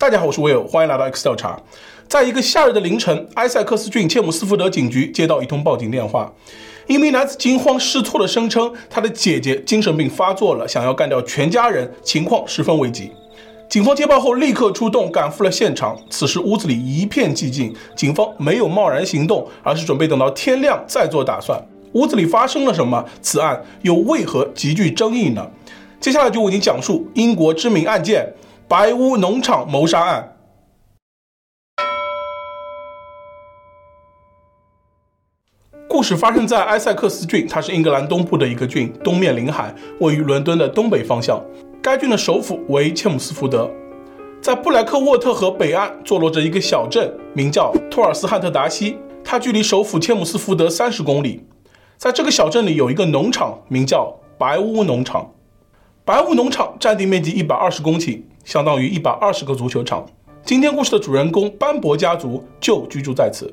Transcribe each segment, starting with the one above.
大家好，我是 Will，，欢迎来到 X 调查。在一个夏日的凌晨，埃塞克斯郡切姆斯福德警局接到一通报警电话，一名男子惊慌失措地声称，他的姐姐精神病发作了，想要干掉全家人，情况十分危急。警方接报后立刻出动，赶赴了现场。此时屋子里一片寂静，警方没有贸然行动，而是准备等到天亮再做打算。屋子里发生了什么？此案又为何极具争议呢？接下来就为您讲述英国知名案件——白屋农场谋杀案。故事发生在埃塞克斯郡，它是英格兰东部的一个郡，东面临海，位于伦敦的东北方向。该郡的首府为切姆斯福德，在布莱克沃特河北岸坐落着一个小镇，名叫托尔斯汉特达西，它距离首府切姆斯福德三十公里。在这个小镇里有一个农场，名叫白屋农场。白屋农场占地面积一百二十公顷，相当于一百二十个足球场。今天故事的主人公班伯家族就居住在此。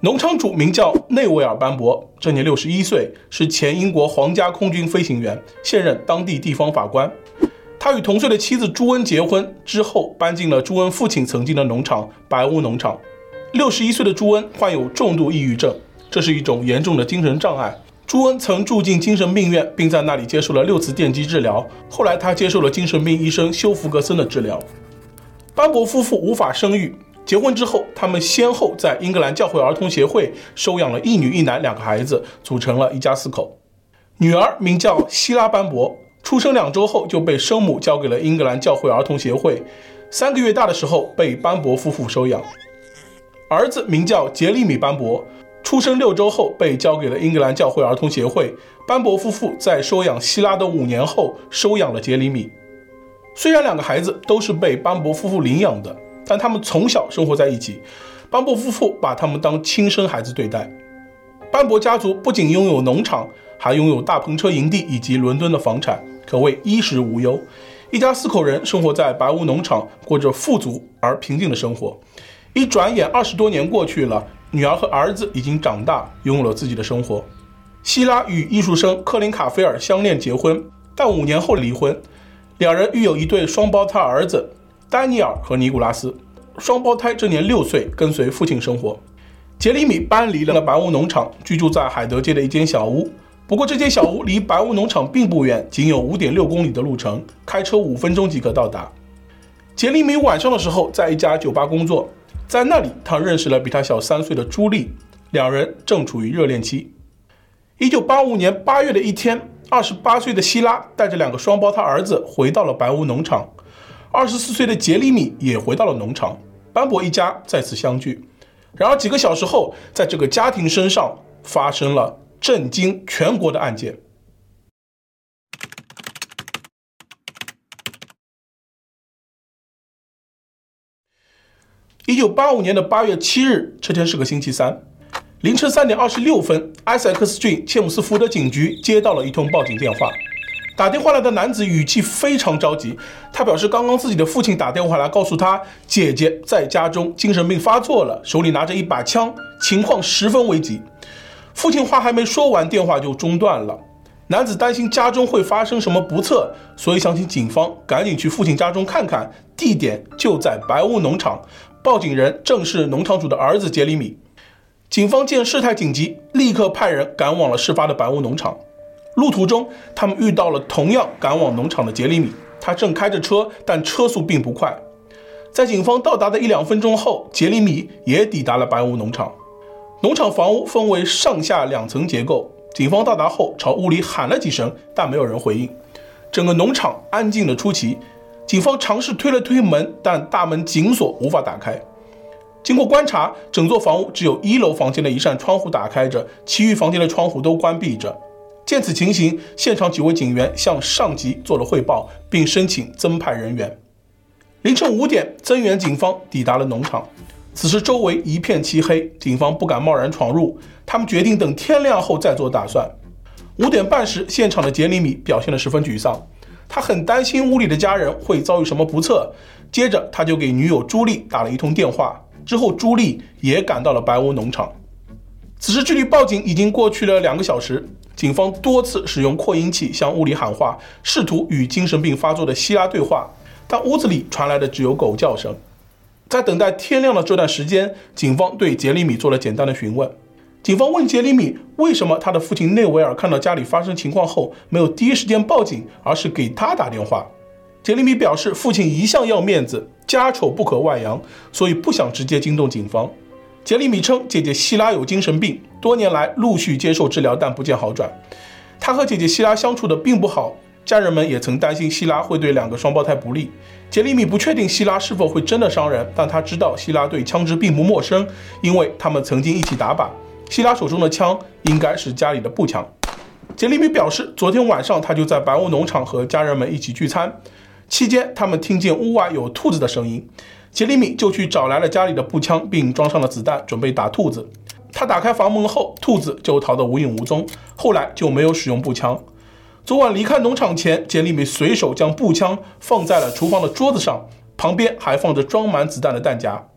农场主名叫内维尔·班伯，这年六十一岁，是前英国皇家空军飞行员，现任当地地方法官。他与同岁的妻子朱恩结婚之后，搬进了朱恩父亲曾经的农场——白屋农场。六十一岁的朱恩患有重度抑郁症，这是一种严重的精神障碍。朱恩曾住进精神病院，并在那里接受了六次电击治疗。后来，他接受了精神病医生休弗格森的治疗。班伯夫妇无法生育。结婚之后，他们先后在英格兰教会儿童协会收养了一女一男两个孩子，组成了一家四口。女儿名叫希拉·班伯，出生两周后就被生母交给了英格兰教会儿童协会，三个月大的时候被班伯夫妇收养。儿子名叫杰里米·班伯，出生六周后被交给了英格兰教会儿童协会。班伯夫妇在收养希拉的五年后收养了杰里米。虽然两个孩子都是被班伯夫妇领养的。但他们从小生活在一起，班伯夫妇把他们当亲生孩子对待。班伯家族不仅拥有农场，还拥有大篷车营地以及伦敦的房产，可谓衣食无忧。一家四口人生活在白屋农场，过着富足而平静的生活。一转眼二十多年过去了，女儿和儿子已经长大，拥有了自己的生活。希拉与艺术生克林卡菲尔相恋结婚，但五年后离婚，两人育有一对双胞胎儿子。丹尼尔和尼古拉斯双胞胎这年六岁，跟随父亲生活。杰里米搬离了白屋农场，居住在海德街的一间小屋。不过，这间小屋离白屋农场并不远，仅有五点六公里的路程，开车五分钟即可到达。杰里米晚上的时候在一家酒吧工作，在那里他认识了比他小三岁的朱莉，两人正处于热恋期。一九八五年八月的一天，二十八岁的希拉带着两个双胞胎儿子回到了白屋农场。二十四岁的杰里米也回到了农场，班伯一家再次相聚。然而几个小时后，在这个家庭身上发生了震惊全国的案件。一九八五年的八月七日，这天是个星期三，凌晨三点二十六分，埃塞克斯郡切姆斯福德警局接到了一通报警电话。打电话来的男子语气非常着急，他表示刚刚自己的父亲打电话来告诉他，姐姐在家中精神病发作了，手里拿着一把枪，情况十分危急。父亲话还没说完，电话就中断了。男子担心家中会发生什么不测，所以想请警方赶紧去父亲家中看看，地点就在白屋农场。报警人正是农场主的儿子杰里米。警方见事态紧急，立刻派人赶往了事发的白屋农场。路途中，他们遇到了同样赶往农场的杰里米，他正开着车，但车速并不快。在警方到达的一两分钟后，杰里米也抵达了白屋农场。农场房屋分为上下两层结构，警方到达后朝屋里喊了几声，但没有人回应。整个农场安静得出奇。警方尝试推了推门，但大门紧锁，无法打开。经过观察，整座房屋只有一楼房间的一扇窗户打开着，其余房间的窗户都关闭着。见此情形，现场几位警员向上级做了汇报，并申请增派人员。凌晨五点，增援警方抵达了农场。此时周围一片漆黑，警方不敢贸然闯入，他们决定等天亮后再做打算。五点半时，现场的杰里米表现得十分沮丧，他很担心屋里的家人会遭遇什么不测。接着，他就给女友朱莉打了一通电话。之后，朱莉也赶到了白屋农场。此时距离报警已经过去了两个小时。警方多次使用扩音器向屋里喊话，试图与精神病发作的希拉对话，但屋子里传来的只有狗叫声。在等待天亮的这段时间，警方对杰里米做了简单的询问。警方问杰里米为什么他的父亲内维尔看到家里发生情况后没有第一时间报警，而是给他打电话。杰里米表示，父亲一向要面子，家丑不可外扬，所以不想直接惊动警方。杰里米称，姐姐希拉有精神病，多年来陆续接受治疗，但不见好转。他和姐姐希拉相处的并不好。家人们也曾担心希拉会对两个双胞胎不利。杰里米不确定希拉是否会真的伤人，但他知道希拉对枪支并不陌生，因为他们曾经一起打靶。希拉手中的枪应该是家里的步枪。杰里米表示，昨天晚上他就在白屋农场和家人们一起聚餐，期间他们听见屋外有兔子的声音，杰里米就去找来了家里的步枪，并装上了子弹，准备打兔子。他打开房门后，兔子就逃得无影无踪，后来就没有使用步枪。昨晚离开农场前，杰里米随手将步枪放在了厨房的桌子上，旁边还放着装满子弹的弹夹。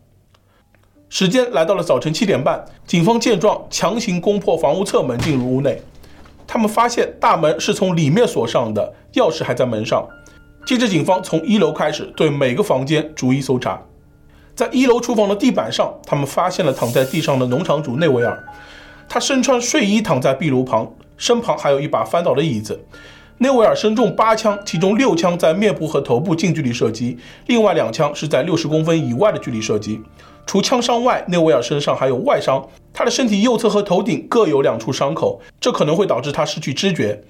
时间来到了早晨七点半，警方见状强行攻破房屋侧门进入屋内，他们发现大门是从里面锁上的，钥匙还在门上。接着，警方从一楼开始对每个房间逐一搜查。在一楼厨房的地板上，他们发现了躺在地上的农场主内维尔，他身穿睡衣躺在壁炉旁。身旁还有一把翻倒的椅子。内维尔身中八枪，其中六枪在面部和头部近距离射击，另外两枪是在六十公分以外的距离射击。除枪伤外，内维尔身上还有外伤，他的身体右侧和头顶各有两处伤口，这可能会导致他失去知觉。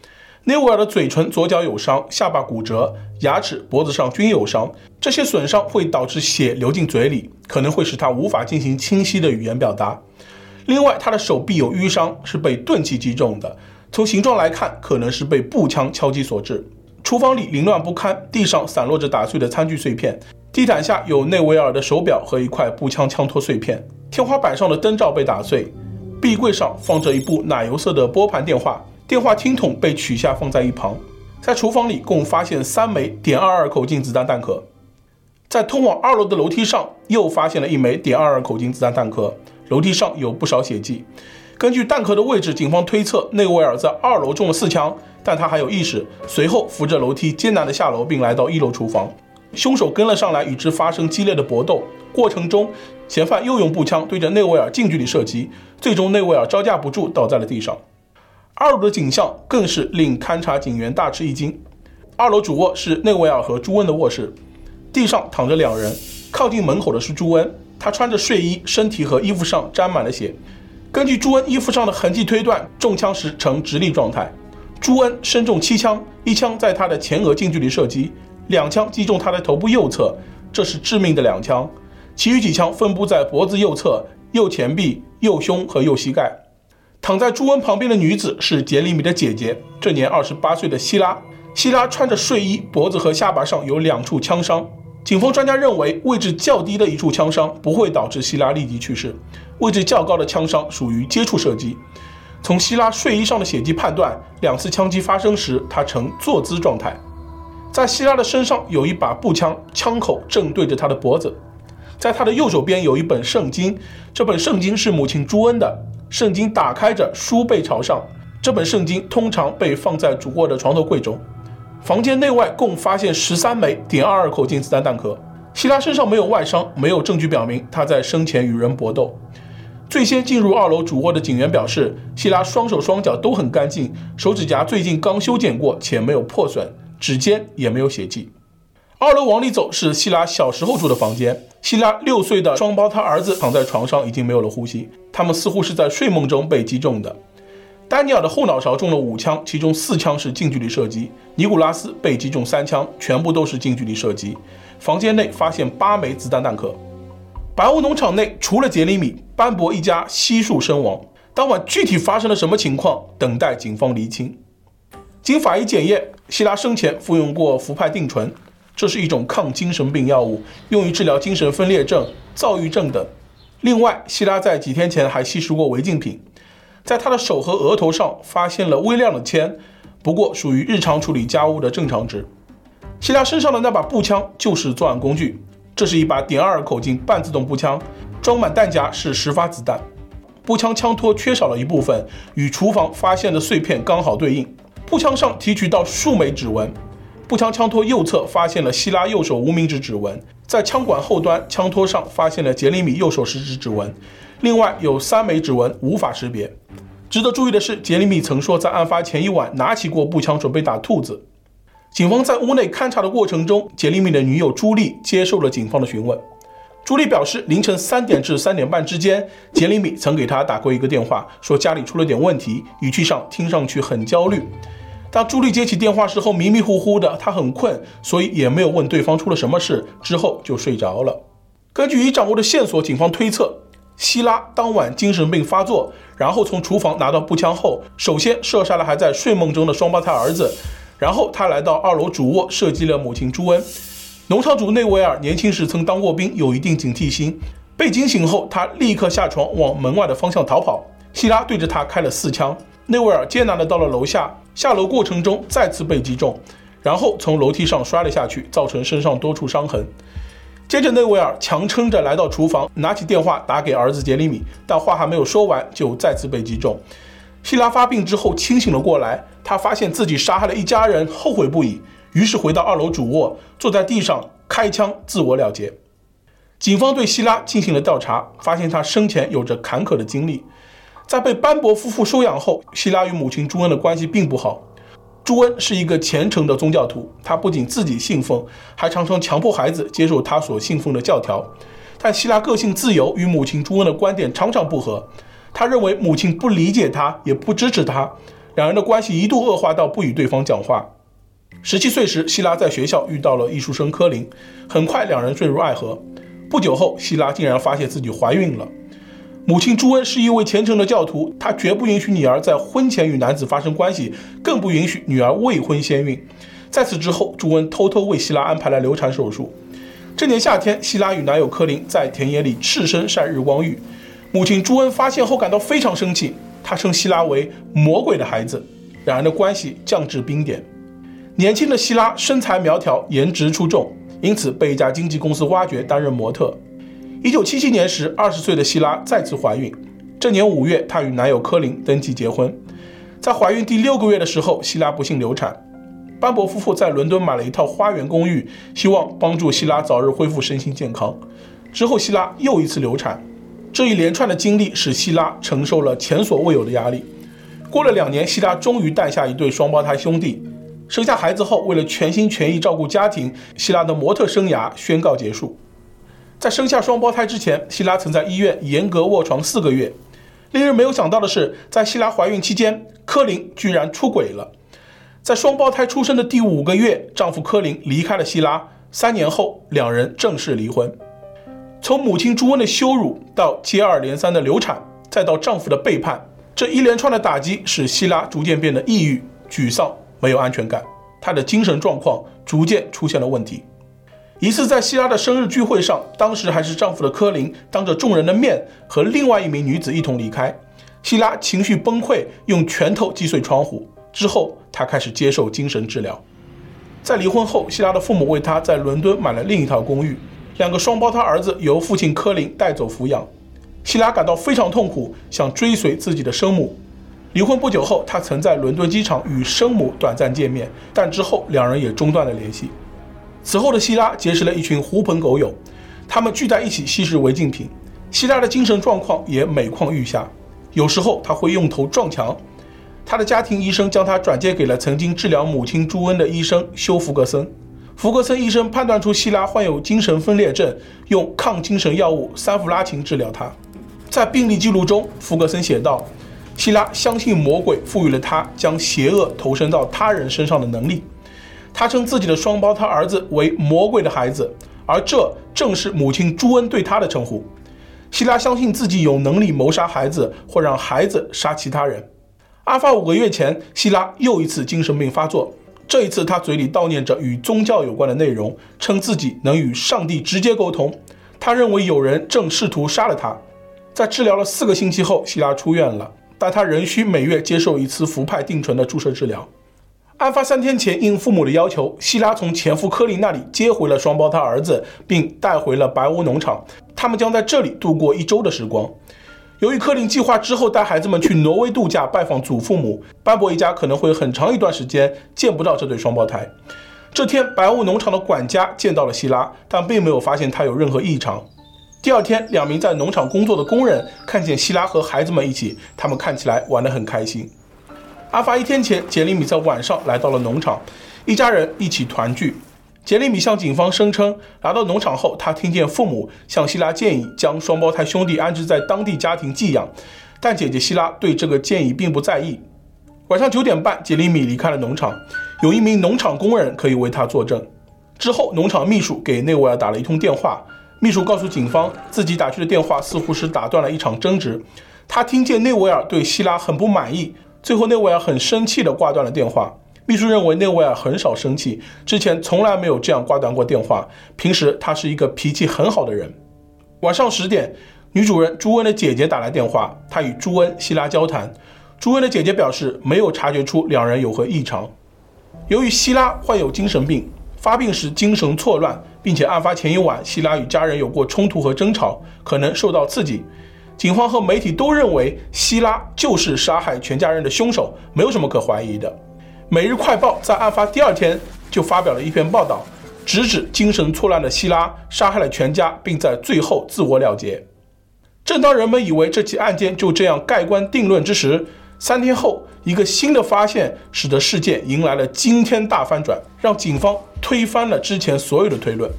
内维尔的嘴唇左脚有伤，下巴骨折，牙齿、脖子上均有伤，这些损伤会导致血流进嘴里，可能会使他无法进行清晰的语言表达。另外，他的手臂有淤伤，是被钝器击中的。从形状来看，可能是被步枪敲击所致。厨房里凌乱不堪，地上散落着打碎的餐具碎片，地毯下有内维尔的手表和一块步枪枪托碎片。天花板上的灯罩被打碎，壁柜上放着一部奶油色的拨盘电话，电话听筒被取下放在一旁。在厨房里共发现三枚点二二口径子弹弹壳。在通往二楼的楼梯上又发现了一枚点二二口径子弹弹壳，楼梯上有不少血迹。根据弹壳的位置，警方推测内维尔在二楼中了四枪，但他还有意识。随后扶着楼梯艰难地下楼，并来到一楼厨房。凶手跟了上来，与之发生激烈的搏斗。过程中，嫌犯又用步枪对着内维尔近距离射击，最终内维尔招架不住，倒在了地上。二楼的景象更是令勘察警员大吃一惊。二楼主卧是内维尔和朱恩的卧室，地上躺着两人，靠近门口的是朱恩，他穿着睡衣，身体和衣服上沾满了血。根据朱恩衣服上的痕迹推断，中枪时呈直立状态。朱恩身中七枪，一枪在他的前额近距离射击，两枪击中他的头部右侧，这是致命的两枪。其余几枪分布在脖子右侧、右前臂、右胸和右膝盖。躺在朱恩旁边的女子是杰里米的姐姐，这年二十八岁的希拉。希拉穿着睡衣，脖子和下巴上有两处枪伤。警方专家认为，位置较低的一处枪伤不会导致希拉立即去世，位置较高的枪伤属于接触射击。从希拉睡衣上的血迹判断，两次枪击发生时他呈坐姿状态。在希拉的身上有一把步枪，枪口正对着她的脖子。在她的右手边有一本圣经，这本圣经是母亲朱恩的。圣经打开着，书背朝上。这本圣经通常被放在主卧的床头柜中。房间内外共发现十三枚点二二口径子弹弹壳。希拉身上没有外伤，没有证据表明他在生前与人搏斗。最先进入二楼主卧的警员表示，希拉双手双脚都很干净，手指甲最近刚修剪过且没有破损，指尖也没有血迹。二楼往里走是希拉小时候住的房间。希拉六岁的双胞胎儿子躺在床上，已经没有了呼吸，他们似乎是在睡梦中被击中的。丹尼尔的后脑勺中了五枪，其中四枪是近距离射击。尼古拉斯被击中三枪，全部都是近距离射击。房间内发现八枚子弹弹壳。白屋农场内除了杰里米，班博一家悉数身亡。当晚具体发生了什么情况，等待警方厘清。经法医检验，希拉生前服用过氟派定醇，这是一种抗精神病药物，用于治疗精神分裂症、躁郁症等。另外，希拉在几天前还吸食过违禁品。在他的手和额头上发现了微量的铅，不过属于日常处理家务的正常值。希拉身上的那把步枪就是作案工具，这是一把点二口径半自动步枪，装满弹夹是十发子弹。步枪枪托缺少了一部分，与厨房发现的碎片刚好对应。步枪上提取到数枚指纹，步枪枪托右侧发现了希拉右手无名指指纹，在枪管后端枪托上发现了杰里米右手食指指纹，另外有三枚指纹无法识别。值得注意的是，杰里米曾说在案发前一晚拿起过步枪准备打兔子。警方在屋内勘查的过程中，杰里米的女友朱莉接受了警方的询问。朱莉表示，凌晨三点至三点半之间，杰里米曾给她打过一个电话，说家里出了点问题，语气上听上去很焦虑。当朱莉接起电话时候，迷迷糊糊的，她很困，所以也没有问对方出了什么事，之后就睡着了。根据已掌握的线索，警方推测，希拉当晚精神病发作，然后从厨房拿到步枪后，首先射杀了还在睡梦中的双胞胎儿子，然后他来到二楼主卧射击了母亲朱恩。农场主内维尔年轻时曾当过兵，有一定警惕心。被惊醒后，他立刻下床往门外的方向逃跑。希拉对着他开了四枪。内维尔艰难地到了楼下，下楼过程中再次被击中，然后从楼梯上摔了下去，造成身上多处伤痕。接着，内维尔强撑着来到厨房，拿起电话打给儿子杰里米，但话还没有说完，就再次被击中。希拉发病之后清醒了过来，他发现自己杀害了一家人，后悔不已。于是回到二楼主卧，坐在地上开枪自我了结。警方对希拉进行了调查，发现他生前有着坎坷的经历。在被班伯夫妇收养后，希拉与母亲朱恩的关系并不好。朱恩是一个虔诚的宗教徒，他不仅自己信奉，还常常强迫孩子接受他所信奉的教条。但希拉个性自由，与母亲朱恩的观点常常不合。他认为母亲不理解他，也不支持他，两人的关系一度恶化到不与对方讲话。十七岁时，希拉在学校遇到了艺术生柯林，很快两人坠入爱河。不久后，希拉竟然发现自己怀孕了。母亲朱恩是一位虔诚的教徒，她绝不允许女儿在婚前与男子发生关系，更不允许女儿未婚先孕。在此之后，朱恩偷偷为希拉安排了流产手术。这年夏天，希拉与男友柯林在田野里赤身晒日光浴，母亲朱恩发现后感到非常生气，她称希拉为“魔鬼的孩子”，两人的关系降至冰点。年轻的希拉身材苗条，颜值出众，因此被一家经纪公司挖掘担任模特。一九七七年时，二十岁的希拉再次怀孕。这年五月，她与男友柯林登记结婚。在怀孕第六个月的时候，希拉不幸流产。班伯夫妇在伦敦买了一套花园公寓，希望帮助希拉早日恢复身心健康。之后，希拉又一次流产。这一连串的经历使希拉承受了前所未有的压力。过了两年，希拉终于诞下一对双胞胎兄弟。生下孩子后，为了全心全意照顾家庭，希拉的模特生涯宣告结束。在生下双胞胎之前，希拉曾在医院严格卧床四个月。令人没有想到的是，在希拉怀孕期间，柯林居然出轨了。在双胞胎出生的第五个月，丈夫柯林离开了希拉。三年后，两人正式离婚。从母亲朱恩的羞辱到接二连三的流产，再到丈夫的背叛，这一连串的打击使希拉逐渐变得抑郁、沮丧。没有安全感，她的精神状况逐渐出现了问题。一次在希拉的生日聚会上，当时还是丈夫的科林当着众人的面和另外一名女子一同离开，希拉情绪崩溃，用拳头击碎窗户。之后，她开始接受精神治疗。在离婚后，希拉的父母为她在伦敦买了另一套公寓，两个双胞胎儿子由父亲柯林带走抚养。希拉感到非常痛苦，想追随自己的生母。离婚不久后，他曾在伦敦机场与生母短暂见面，但之后两人也中断了联系。此后的希拉结识了一群狐朋狗友，他们聚在一起吸食违禁品。希拉的精神状况也每况愈下，有时候他会用头撞墙。他的家庭医生将他转介给了曾经治疗母亲朱恩的医生休·福格森。福格森医生判断出希拉患有精神分裂症，用抗精神药物三氟拉嗪治疗他。在病历记录中，福格森写道。希拉相信魔鬼赋予了他将邪恶投身到他人身上的能力。他称自己的双胞胎儿子为“魔鬼的孩子”，而这正是母亲朱恩对他的称呼。希拉相信自己有能力谋杀孩子，或让孩子杀其他人。案发五个月前，希拉又一次精神病发作，这一次他嘴里悼念着与宗教有关的内容，称自己能与上帝直接沟通。他认为有人正试图杀了他。在治疗了四个星期后，希拉出院了。但他仍需每月接受一次氟派定醇的注射治疗。案发三天前，应父母的要求，希拉从前夫科林那里接回了双胞胎儿子，并带回了白屋农场。他们将在这里度过一周的时光。由于柯林计划之后带孩子们去挪威度假，拜访祖父母，班伯一家可能会很长一段时间见不到这对双胞胎。这天，白雾农场的管家见到了希拉，但并没有发现她有任何异常。第二天，两名在农场工作的工人看见希拉和孩子们一起，他们看起来玩得很开心。案发一天前，杰里米在晚上来到了农场，一家人一起团聚。杰里米向警方声称，来到农场后，他听见父母向希拉建议将双胞胎兄弟安置在当地家庭寄养，但姐姐希拉对这个建议并不在意。晚上九点半，杰里米离开了农场，有一名农场工人可以为他作证。之后，农场秘书给内维尔打了一通电话。秘书告诉警方，自己打去的电话似乎是打断了一场争执。他听见内维尔对希拉很不满意，最后内维尔很生气地挂断了电话。秘书认为内维尔很少生气，之前从来没有这样挂断过电话。平时他是一个脾气很好的人。晚上十点，女主人朱恩的姐姐打来电话，她与朱恩、希拉交谈。朱恩的姐姐表示没有察觉出两人有何异常。由于希拉患有精神病，发病时精神错乱。并且案发前一晚，希拉与家人有过冲突和争吵，可能受到刺激。警方和媒体都认为希拉就是杀害全家人的凶手，没有什么可怀疑的。《每日快报》在案发第二天就发表了一篇报道，直指精神错乱的希拉杀害了全家，并在最后自我了结。正当人们以为这起案件就这样盖棺定论之时，三天后，一个新的发现使得事件迎来了惊天大翻转，让警方推翻了之前所有的推论。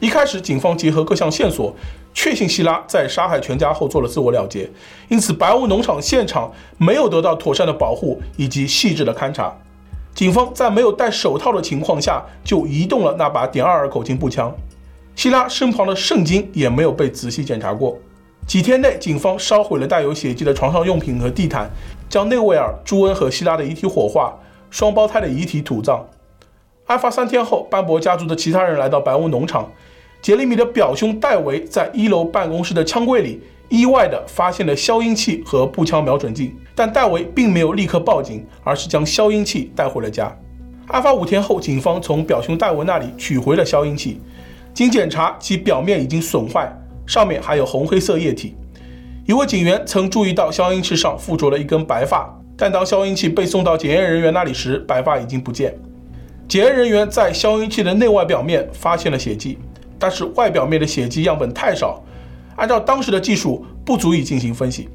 一开始，警方结合各项线索，确信希拉在杀害全家后做了自我了结，因此白屋农场现场没有得到妥善的保护以及细致的勘查。警方在没有戴手套的情况下就移动了那把点二二口径步枪，希拉身旁的圣经也没有被仔细检查过。几天内，警方烧毁了带有血迹的床上用品和地毯，将内维尔、朱恩和希拉的遗体火化，双胞胎的遗体土葬。案发三天后，班博家族的其他人来到白屋农场，杰里米的表兄戴维在一楼办公室的枪柜里意外地发现了消音器和步枪瞄准镜，但戴维并没有立刻报警，而是将消音器带回了家。案发五天后，警方从表兄戴维那里取回了消音器，经检查，其表面已经损坏。上面还有红黑色液体。一位警员曾注意到消音器上附着了一根白发，但当消音器被送到检验人员那里时，白发已经不见。检验人员在消音器的内外表面发现了血迹，但是外表面的血迹样本太少，按照当时的技术不足以进行分析。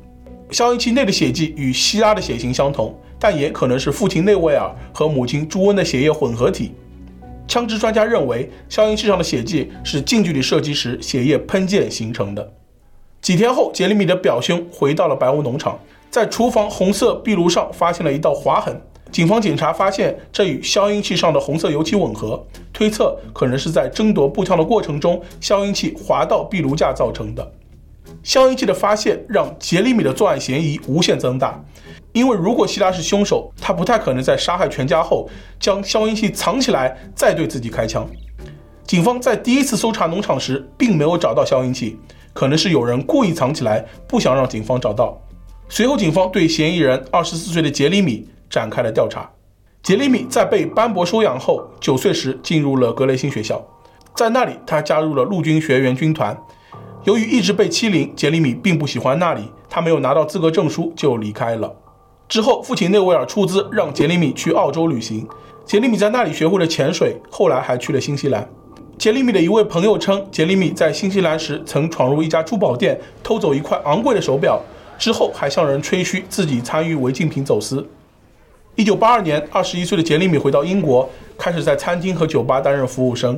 消音器内的血迹与希拉的血型相同，但也可能是父亲内维尔和母亲朱恩的血液混合体。枪支专家认为，消音器上的血迹是近距离射击时血液喷溅形成的。几天后，杰里米的表兄回到了白屋农场，在厨房红色壁炉上发现了一道划痕。警方检查发现，这与消音器上的红色油漆吻合，推测可能是在争夺步枪的过程中，消音器滑到壁炉架造成的。消音器的发现让杰里米的作案嫌疑无限增大。因为如果希拉是凶手，他不太可能在杀害全家后将消音器藏起来，再对自己开枪。警方在第一次搜查农场时，并没有找到消音器，可能是有人故意藏起来，不想让警方找到。随后，警方对嫌疑人二十四岁的杰里米展开了调查。杰里米在被班伯收养后，九岁时进入了格雷辛学校，在那里他加入了陆军学员军团。由于一直被欺凌，杰里米并不喜欢那里，他没有拿到资格证书就离开了。之后，父亲内维尔出资让杰里米去澳洲旅行。杰里米在那里学会了潜水，后来还去了新西兰。杰里米的一位朋友称，杰里米在新西兰时曾闯入一家珠宝店，偷走一块昂贵的手表，之后还向人吹嘘自己参与违禁品走私。一九八二年，二十一岁的杰里米回到英国，开始在餐厅和酒吧担任服务生。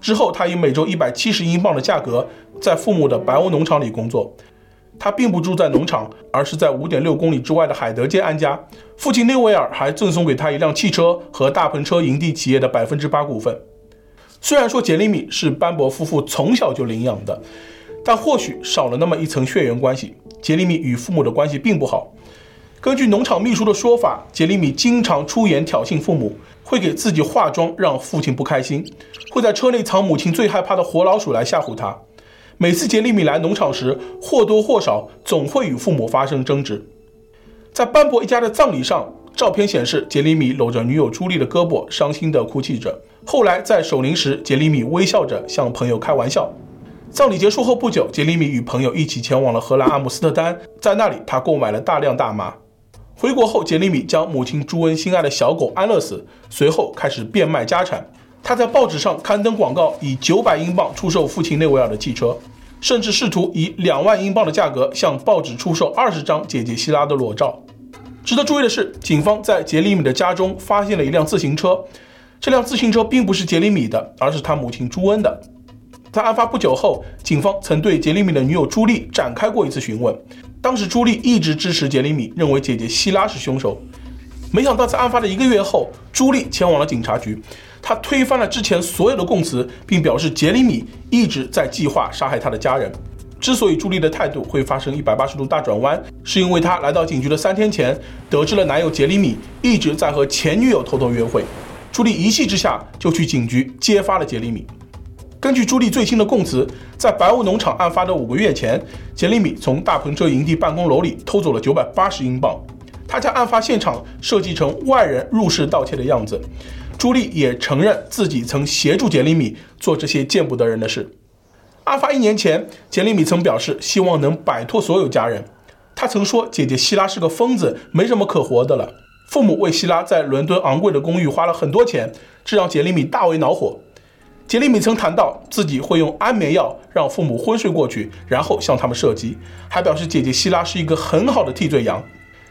之后，他以每周一百七十英镑的价格，在父母的白屋农场里工作。他并不住在农场，而是在五点六公里之外的海德街安家。父亲内维尔还赠送给他一辆汽车和大篷车营地企业的百分之八股份。虽然说杰里米是班伯夫妇从小就领养的，但或许少了那么一层血缘关系。杰里米与父母的关系并不好。根据农场秘书的说法，杰里米经常出言挑衅父母，会给自己化妆让父亲不开心，会在车内藏母亲最害怕的活老鼠来吓唬他。每次杰里米来农场时，或多或少总会与父母发生争执。在班博一家的葬礼上，照片显示杰里米搂着女友朱莉的胳膊，伤心地哭泣着。后来在守灵时，杰里米微笑着向朋友开玩笑。葬礼结束后不久，杰里米与朋友一起前往了荷兰阿姆斯特丹，在那里他购买了大量大麻。回国后，杰里米将母亲朱恩心爱的小狗安乐死，随后开始变卖家产。他在报纸上刊登广告，以九百英镑出售父亲内维尔的汽车，甚至试图以两万英镑的价格向报纸出售二十张姐姐希拉的裸照。值得注意的是，警方在杰里米的家中发现了一辆自行车，这辆自行车并不是杰里米的，而是他母亲朱恩的。在案发不久后，警方曾对杰里米的女友朱莉展开过一次询问。当时朱莉一直支持杰里米，认为姐姐希拉是凶手。没想到在案发的一个月后，朱莉前往了警察局，她推翻了之前所有的供词，并表示杰里米一直在计划杀害她的家人。之所以朱莉的态度会发生一百八十度大转弯，是因为她来到警局的三天前，得知了男友杰里米一直在和前女友偷偷约会。朱莉一气之下就去警局揭发了杰里米。根据朱莉最新的供词，在白屋农场案发的五个月前，杰里米从大篷车营地办公楼里偷走了九百八十英镑。他将案发现场设计成外人入室盗窃的样子。朱莉也承认自己曾协助杰里米做这些见不得人的事。案发一年前，杰里米曾表示希望能摆脱所有家人。他曾说姐姐希拉是个疯子，没什么可活的了。父母为希拉在伦敦昂贵的公寓花了很多钱，这让杰里米大为恼火。杰里米曾谈到自己会用安眠药让父母昏睡过去，然后向他们射击，还表示姐姐希拉是一个很好的替罪羊。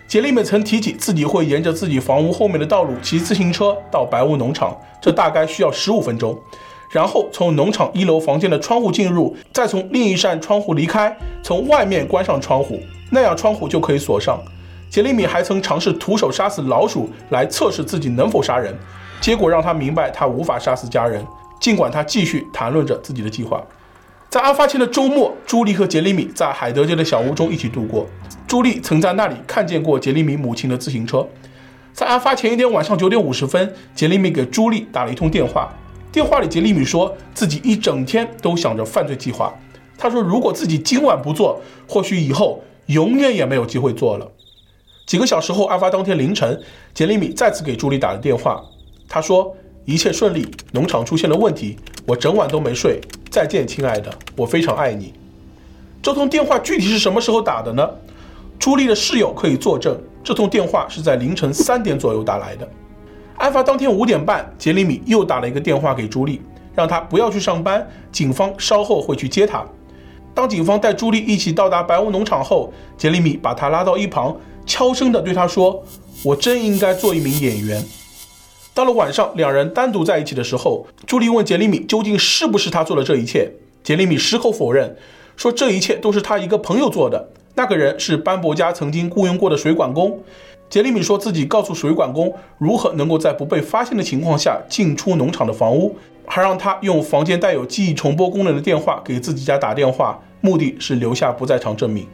杰里米曾提起自己会沿着自己房屋后面的道路骑自行车到白屋农场，这大概需要十五分钟，然后从农场一楼房间的窗户进入，再从另一扇窗户离开，从外面关上窗户，那样窗户就可以锁上。杰里米还曾尝试徒手杀死老鼠来测试自己能否杀人，结果让他明白他无法杀死家人。尽管他继续谈论着自己的计划，在案发前的周末，朱莉和杰里米在海德街的小屋中一起度过。朱莉曾在那里看见过杰里米母亲的自行车。在案发前一天晚上九点五十分，杰里米给朱莉打了一通电话。电话里，杰里米说自己一整天都想着犯罪计划。他说，如果自己今晚不做，或许以后永远也没有机会做了。几个小时后，案发当天凌晨，杰里米再次给朱莉打了电话。他说。一切顺利，农场出现了问题，我整晚都没睡。再见，亲爱的，我非常爱你。这通电话具体是什么时候打的呢？朱莉的室友可以作证，这通电话是在凌晨三点左右打来的。案发当天五点半，杰里米又打了一个电话给朱莉，让她不要去上班，警方稍后会去接她。当警方带朱莉一起到达白屋农场后，杰里米把她拉到一旁，悄声地对她说：“我真应该做一名演员。”到了晚上，两人单独在一起的时候，朱莉问杰里米究竟是不是他做了这一切。杰里米矢口否认，说这一切都是他一个朋友做的。那个人是班伯家曾经雇佣过的水管工。杰里米说自己告诉水管工如何能够在不被发现的情况下进出农场的房屋，还让他用房间带有记忆重播功能的电话给自己家打电话，目的是留下不在场证明。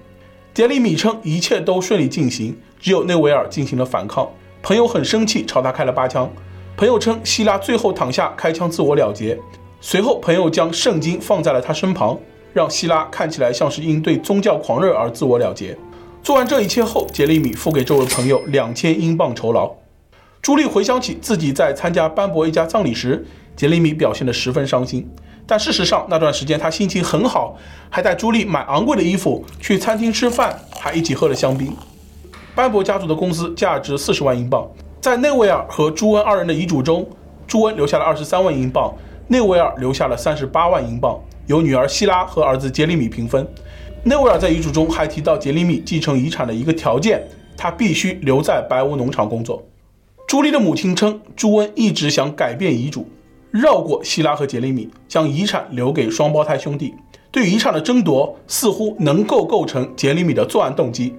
杰里米称一切都顺利进行，只有内维尔进行了反抗，朋友很生气，朝他开了八枪。朋友称，希拉最后躺下开枪自我了结。随后，朋友将圣经放在了他身旁，让希拉看起来像是因对宗教狂热而自我了结。做完这一切后，杰里米付给这位朋友两千英镑酬劳。朱莉回想起自己在参加班伯一家葬礼时，杰里米表现得十分伤心。但事实上，那段时间他心情很好，还带朱莉买昂贵的衣服，去餐厅吃饭，还一起喝了香槟。班伯家族的公司价值四十万英镑。在内维尔和朱恩二人的遗嘱中，朱恩留下了二十三万英镑，内维尔留下了三十八万英镑，由女儿希拉和儿子杰里米平分。内维尔在遗嘱中还提到杰里米继承遗产的一个条件，他必须留在白屋农场工作。朱莉的母亲称，朱恩一直想改变遗嘱，绕过希拉和杰里米，将遗产留给双胞胎兄弟。对遗产的争夺似乎能够构成杰里米的作案动机。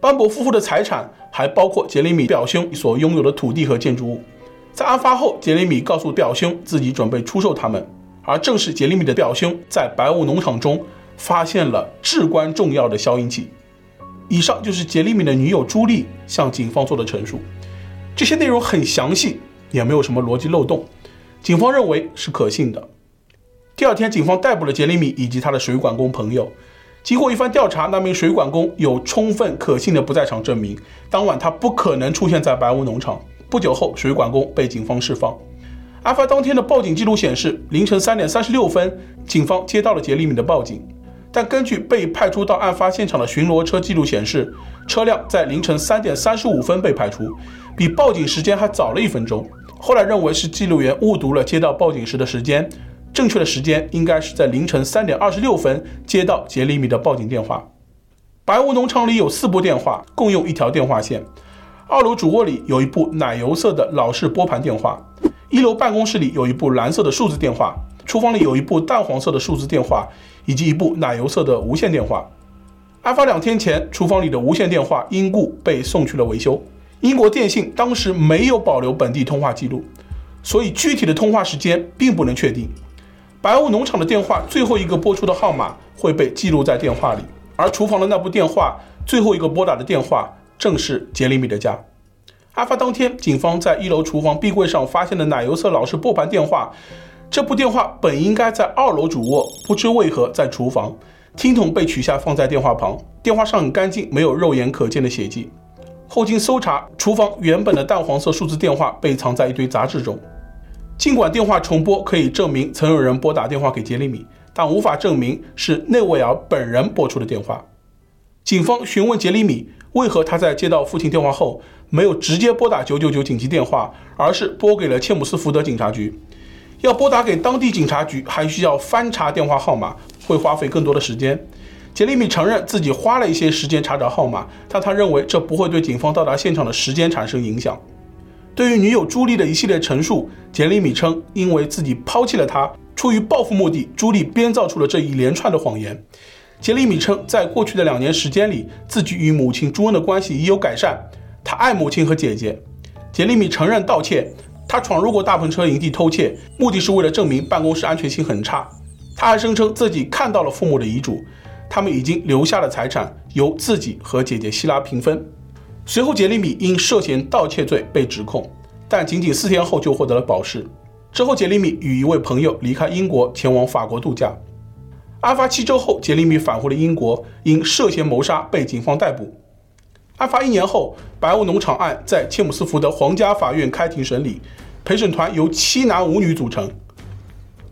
班伯夫妇的财产还包括杰里米表兄所拥有的土地和建筑物。在案发后，杰里米告诉表兄自己准备出售他们，而正是杰里米的表兄在白雾农场中发现了至关重要的消音器。以上就是杰里米的女友朱莉向警方做的陈述，这些内容很详细，也没有什么逻辑漏洞，警方认为是可信的。第二天，警方逮捕了杰里米以及他的水管工朋友。经过一番调查，那名水管工有充分可信的不在场证明。当晚他不可能出现在白屋农场。不久后，水管工被警方释放。案发当天的报警记录显示，凌晨三点三十六分，警方接到了杰里米的报警。但根据被派出到案发现场的巡逻车记录显示，车辆在凌晨三点三十五分被派出，比报警时间还早了一分钟。后来认为是记录员误读了接到报警时的时间，正确的时间应该是在凌晨三点二十六分接到杰里米的报警电话。白屋农场里有四部电话，共用一条电话线。二楼主卧里有一部奶油色的老式拨盘电话，一楼办公室里有一部蓝色的数字电话，厨房里有一部淡黄色的数字电话，以及一部奶油色的无线电话。案发两天前，厨房里的无线电话因故被送去了维修。英国电信当时没有保留本地通话记录，所以具体的通话时间并不能确定。白雾农场的电话最后一个拨出的号码会被记录在电话里，而厨房的那部电话最后一个拨打的电话正是杰里米的家。案发当天，警方在一楼厨房壁柜上发现的奶油色老式拨盘电话，这部电话本应该在二楼主卧，不知为何在厨房。听筒被取下放在电话旁，电话上很干净，没有肉眼可见的血迹。后经搜查，厨房原本的淡黄色数字电话被藏在一堆杂志中。尽管电话重拨可以证明曾有人拨打电话给杰里米，但无法证明是内维尔本人拨出的电话。警方询问杰里米，为何他在接到父亲电话后没有直接拨打999紧急电话，而是拨给了切姆斯福德警察局？要拨打给当地警察局，还需要翻查电话号码，会花费更多的时间。杰里米承认自己花了一些时间查找号码，但他认为这不会对警方到达现场的时间产生影响。对于女友朱莉的一系列陈述，杰里米称，因为自己抛弃了她，出于报复目的，朱莉编造出了这一连串的谎言。杰里米称，在过去的两年时间里，自己与母亲朱恩的关系已有改善，他爱母亲和姐姐。杰里米承认盗窃，他闯入过大篷车营地偷窃，目的是为了证明办公室安全性很差。他还声称自己看到了父母的遗嘱。他们已经留下了财产，由自己和姐姐希拉平分。随后，杰里米因涉嫌盗窃罪被指控，但仅仅四天后就获得了保释。之后，杰里米与一位朋友离开英国，前往法国度假。案发七周后，杰里米返回了英国，因涉嫌谋杀被警方逮捕。案发一年后，白屋农场案在切姆斯福德皇家法院开庭审理，陪审团由七男五女组成。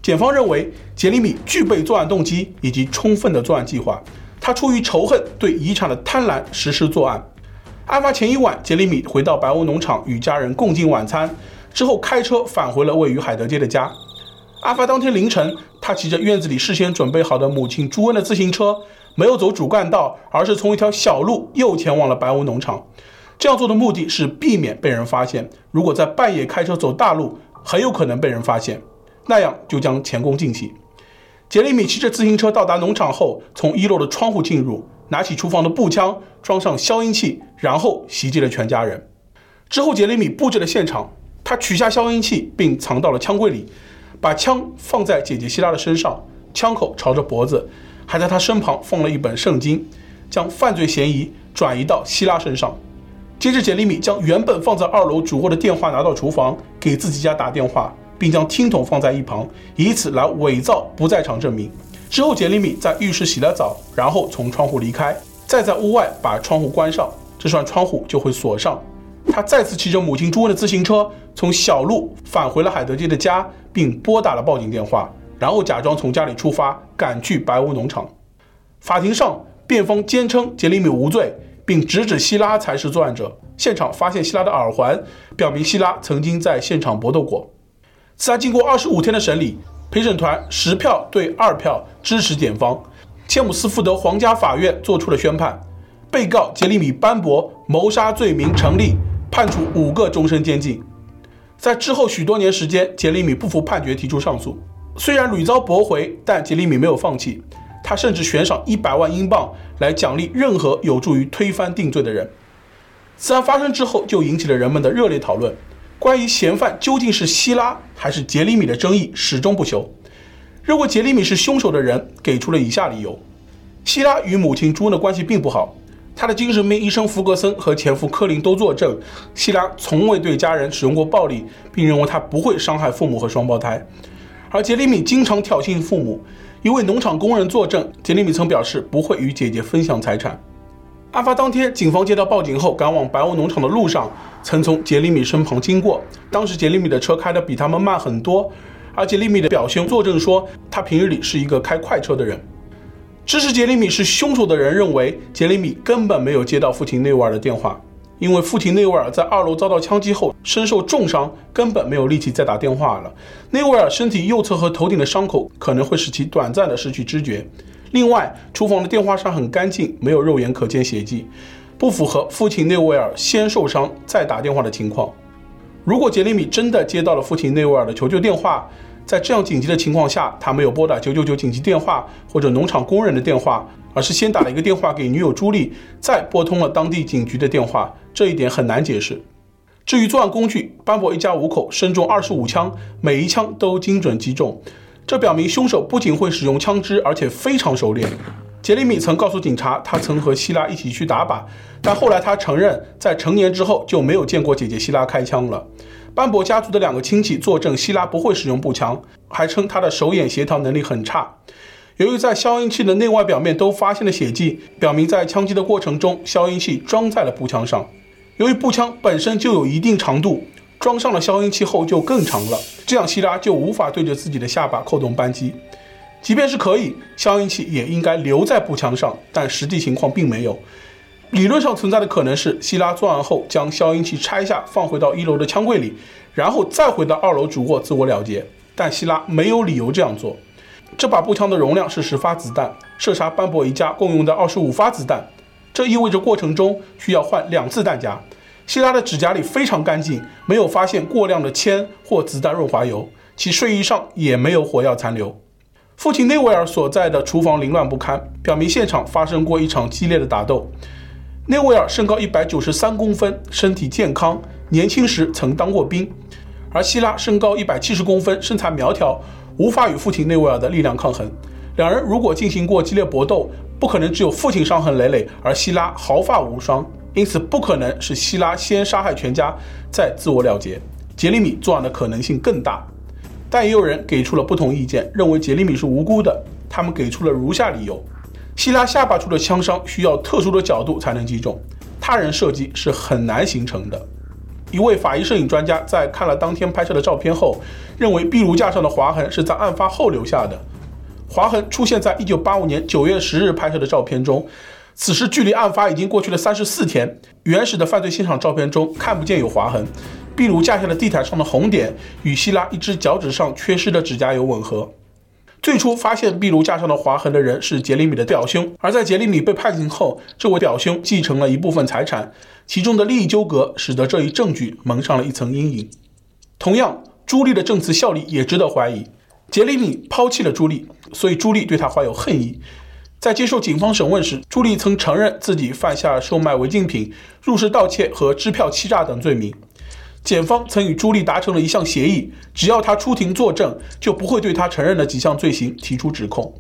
检方认为杰里米具备作案动机以及充分的作案计划，他出于仇恨对遗产的贪婪实施作案。案发前一晚，杰里米回到白屋农场与家人共进晚餐，之后开车返回了位于海德街的家。案发当天凌晨，他骑着院子里事先准备好的母亲朱恩的自行车，没有走主干道，而是从一条小路又前往了白屋农场。这样做的目的是避免被人发现，如果在半夜开车走大路，很有可能被人发现。那样就将前功尽弃。杰里米骑着自行车到达农场后，从一楼的窗户进入，拿起厨房的步枪，装上消音器，然后袭击了全家人。之后，杰里米布置了现场，他取下消音器并藏到了枪柜里，把枪放在姐姐希拉的身上，枪口朝着脖子，还在她身旁放了一本圣经，将犯罪嫌疑转移到希拉身上。接着，杰里米将原本放在二楼主卧的电话拿到厨房，给自己家打电话。并将听筒放在一旁，以此来伪造不在场证明。之后，杰里米在浴室洗了澡，然后从窗户离开，再在屋外把窗户关上，这扇窗户就会锁上。他再次骑着母亲朱恩的自行车，从小路返回了海德街的家，并拨打了报警电话，然后假装从家里出发，赶去白屋农场。法庭上，辩方坚称杰里米无罪，并直指希拉才是作案者。现场发现希拉的耳环，表明希拉曾经在现场搏斗过。此案经过二十五天的审理，陪审团十票对二票支持检方，切姆斯福德皇家法院作出了宣判，被告杰里米班伯谋杀罪名成立，判处五个终身监禁。在之后许多年时间，杰里米不服判决提出上诉，虽然屡遭驳回，但杰里米没有放弃，他甚至悬赏一百万英镑来奖励任何有助于推翻定罪的人。此案发生之后，就引起了人们的热烈讨论。关于嫌犯究竟是希拉还是杰里米的争议始终不休。认为杰里米是凶手的人给出了以下理由：希拉与母亲朱恩的关系并不好，她的精神病医生弗格森和前夫科林都作证，希拉从未对家人使用过暴力，并认为他不会伤害父母和双胞胎。而杰里米经常挑衅父母，一位农场工人作证，杰里米曾表示不会与姐姐分享财产。案发当天，警方接到报警后，赶往白欧农场的路上，曾从杰里米身旁经过。当时杰里米的车开得比他们慢很多，而杰里米的表兄作证说，他平日里是一个开快车的人。支持杰里米是凶手的人认为，杰里米根本没有接到父亲内维尔的电话。因为父亲内维尔在二楼遭到枪击后身受重伤，根本没有力气再打电话了。内维尔身体右侧和头顶的伤口可能会使其短暂的失去知觉。另外，厨房的电话上很干净，没有肉眼可见血迹，不符合父亲内维尔先受伤再打电话的情况。如果杰里米真的接到了父亲内维尔的求救电话，在这样紧急的情况下，他没有拨打999紧急电话或者农场工人的电话，而是先打了一个电话给女友朱莉，再拨通了当地警局的电话，这一点很难解释。至于作案工具，班伯一家五口身中二十五枪，每一枪都精准击中，这表明凶手不仅会使用枪支，而且非常熟练。杰里米曾告诉警察，他曾和希拉一起去打靶，但后来他承认，在成年之后就没有见过姐姐希拉开枪了。班博家族的两个亲戚作证，希拉不会使用步枪，还称他的手眼协调能力很差。由于在消音器的内外表面都发现了血迹，表明在枪击的过程中，消音器装在了步枪上。由于步枪本身就有一定长度，装上了消音器后就更长了，这样希拉就无法对着自己的下巴扣动扳机。即便是可以，消音器也应该留在步枪上，但实际情况并没有。理论上存在的可能是，希拉作案后将消音器拆下，放回到一楼的枪柜里，然后再回到二楼主卧自我了结。但希拉没有理由这样做。这把步枪的容量是十发子弹，射杀班博一家共用的二十五发子弹，这意味着过程中需要换两次弹夹。希拉的指甲里非常干净，没有发现过量的铅或子弹润滑油，其睡衣上也没有火药残留。父亲内维尔所在的厨房凌乱不堪，表明现场发生过一场激烈的打斗。内维尔身高一百九十三公分，身体健康，年轻时曾当过兵；而希拉身高一百七十公分，身材苗条，无法与父亲内维尔的力量抗衡。两人如果进行过激烈搏斗，不可能只有父亲伤痕累累，而希拉毫发无伤，因此不可能是希拉先杀害全家，再自我了结。杰里米作案的可能性更大。但也有人给出了不同意见，认为杰里米是无辜的。他们给出了如下理由：希拉下巴处的枪伤需要特殊的角度才能击中，他人射击是很难形成的。一位法医摄影专家在看了当天拍摄的照片后，认为壁炉架上的划痕是在案发后留下的。划痕出现在1985年9月10日拍摄的照片中，此时距离案发已经过去了34天。原始的犯罪现场照片中看不见有划痕。壁炉架下的地毯上的红点与希拉一只脚趾上缺失的指甲油吻合。最初发现壁炉架上的划痕的人是杰里米的表兄，而在杰里米被判刑后，这位表兄继承了一部分财产，其中的利益纠葛使得这一证据蒙上了一层阴影。同样，朱莉的证词效力也值得怀疑。杰里米抛弃了朱莉，所以朱莉对他怀有恨意。在接受警方审问时，朱莉曾承认自己犯下售卖违禁品、入室盗窃和支票欺诈等罪名。检方曾与朱莉达成了一项协议，只要她出庭作证，就不会对她承认的几项罪行提出指控。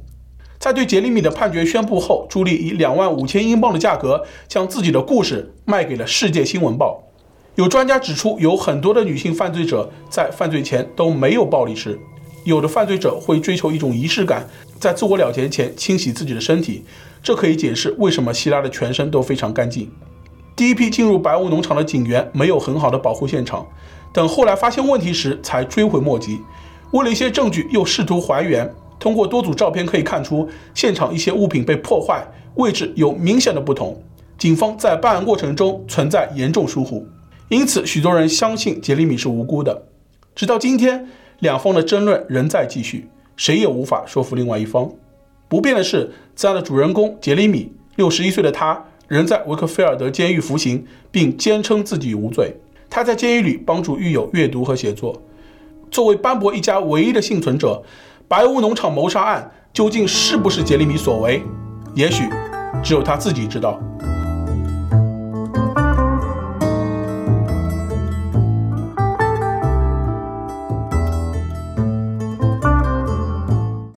在对杰里米的判决宣布后，朱莉以两万五千英镑的价格将自己的故事卖给了《世界新闻报》。有专家指出，有很多的女性犯罪者在犯罪前都没有暴力史，有的犯罪者会追求一种仪式感，在自我了结前清洗自己的身体，这可以解释为什么希拉的全身都非常干净。第一批进入白屋农场的警员没有很好的保护现场，等后来发现问题时才追悔莫及。为了一些证据，又试图还原。通过多组照片可以看出，现场一些物品被破坏，位置有明显的不同。警方在办案过程中存在严重疏忽，因此许多人相信杰里米是无辜的。直到今天，两方的争论仍在继续，谁也无法说服另外一方。不变的是，此案的主人公杰里米，六十一岁的他。仍在维克菲尔德监狱服刑，并坚称自己无罪。他在监狱里帮助狱友阅读和写作。作为班博一家唯一的幸存者，白屋农场谋杀案究竟是不是杰里米所为？也许只有他自己知道。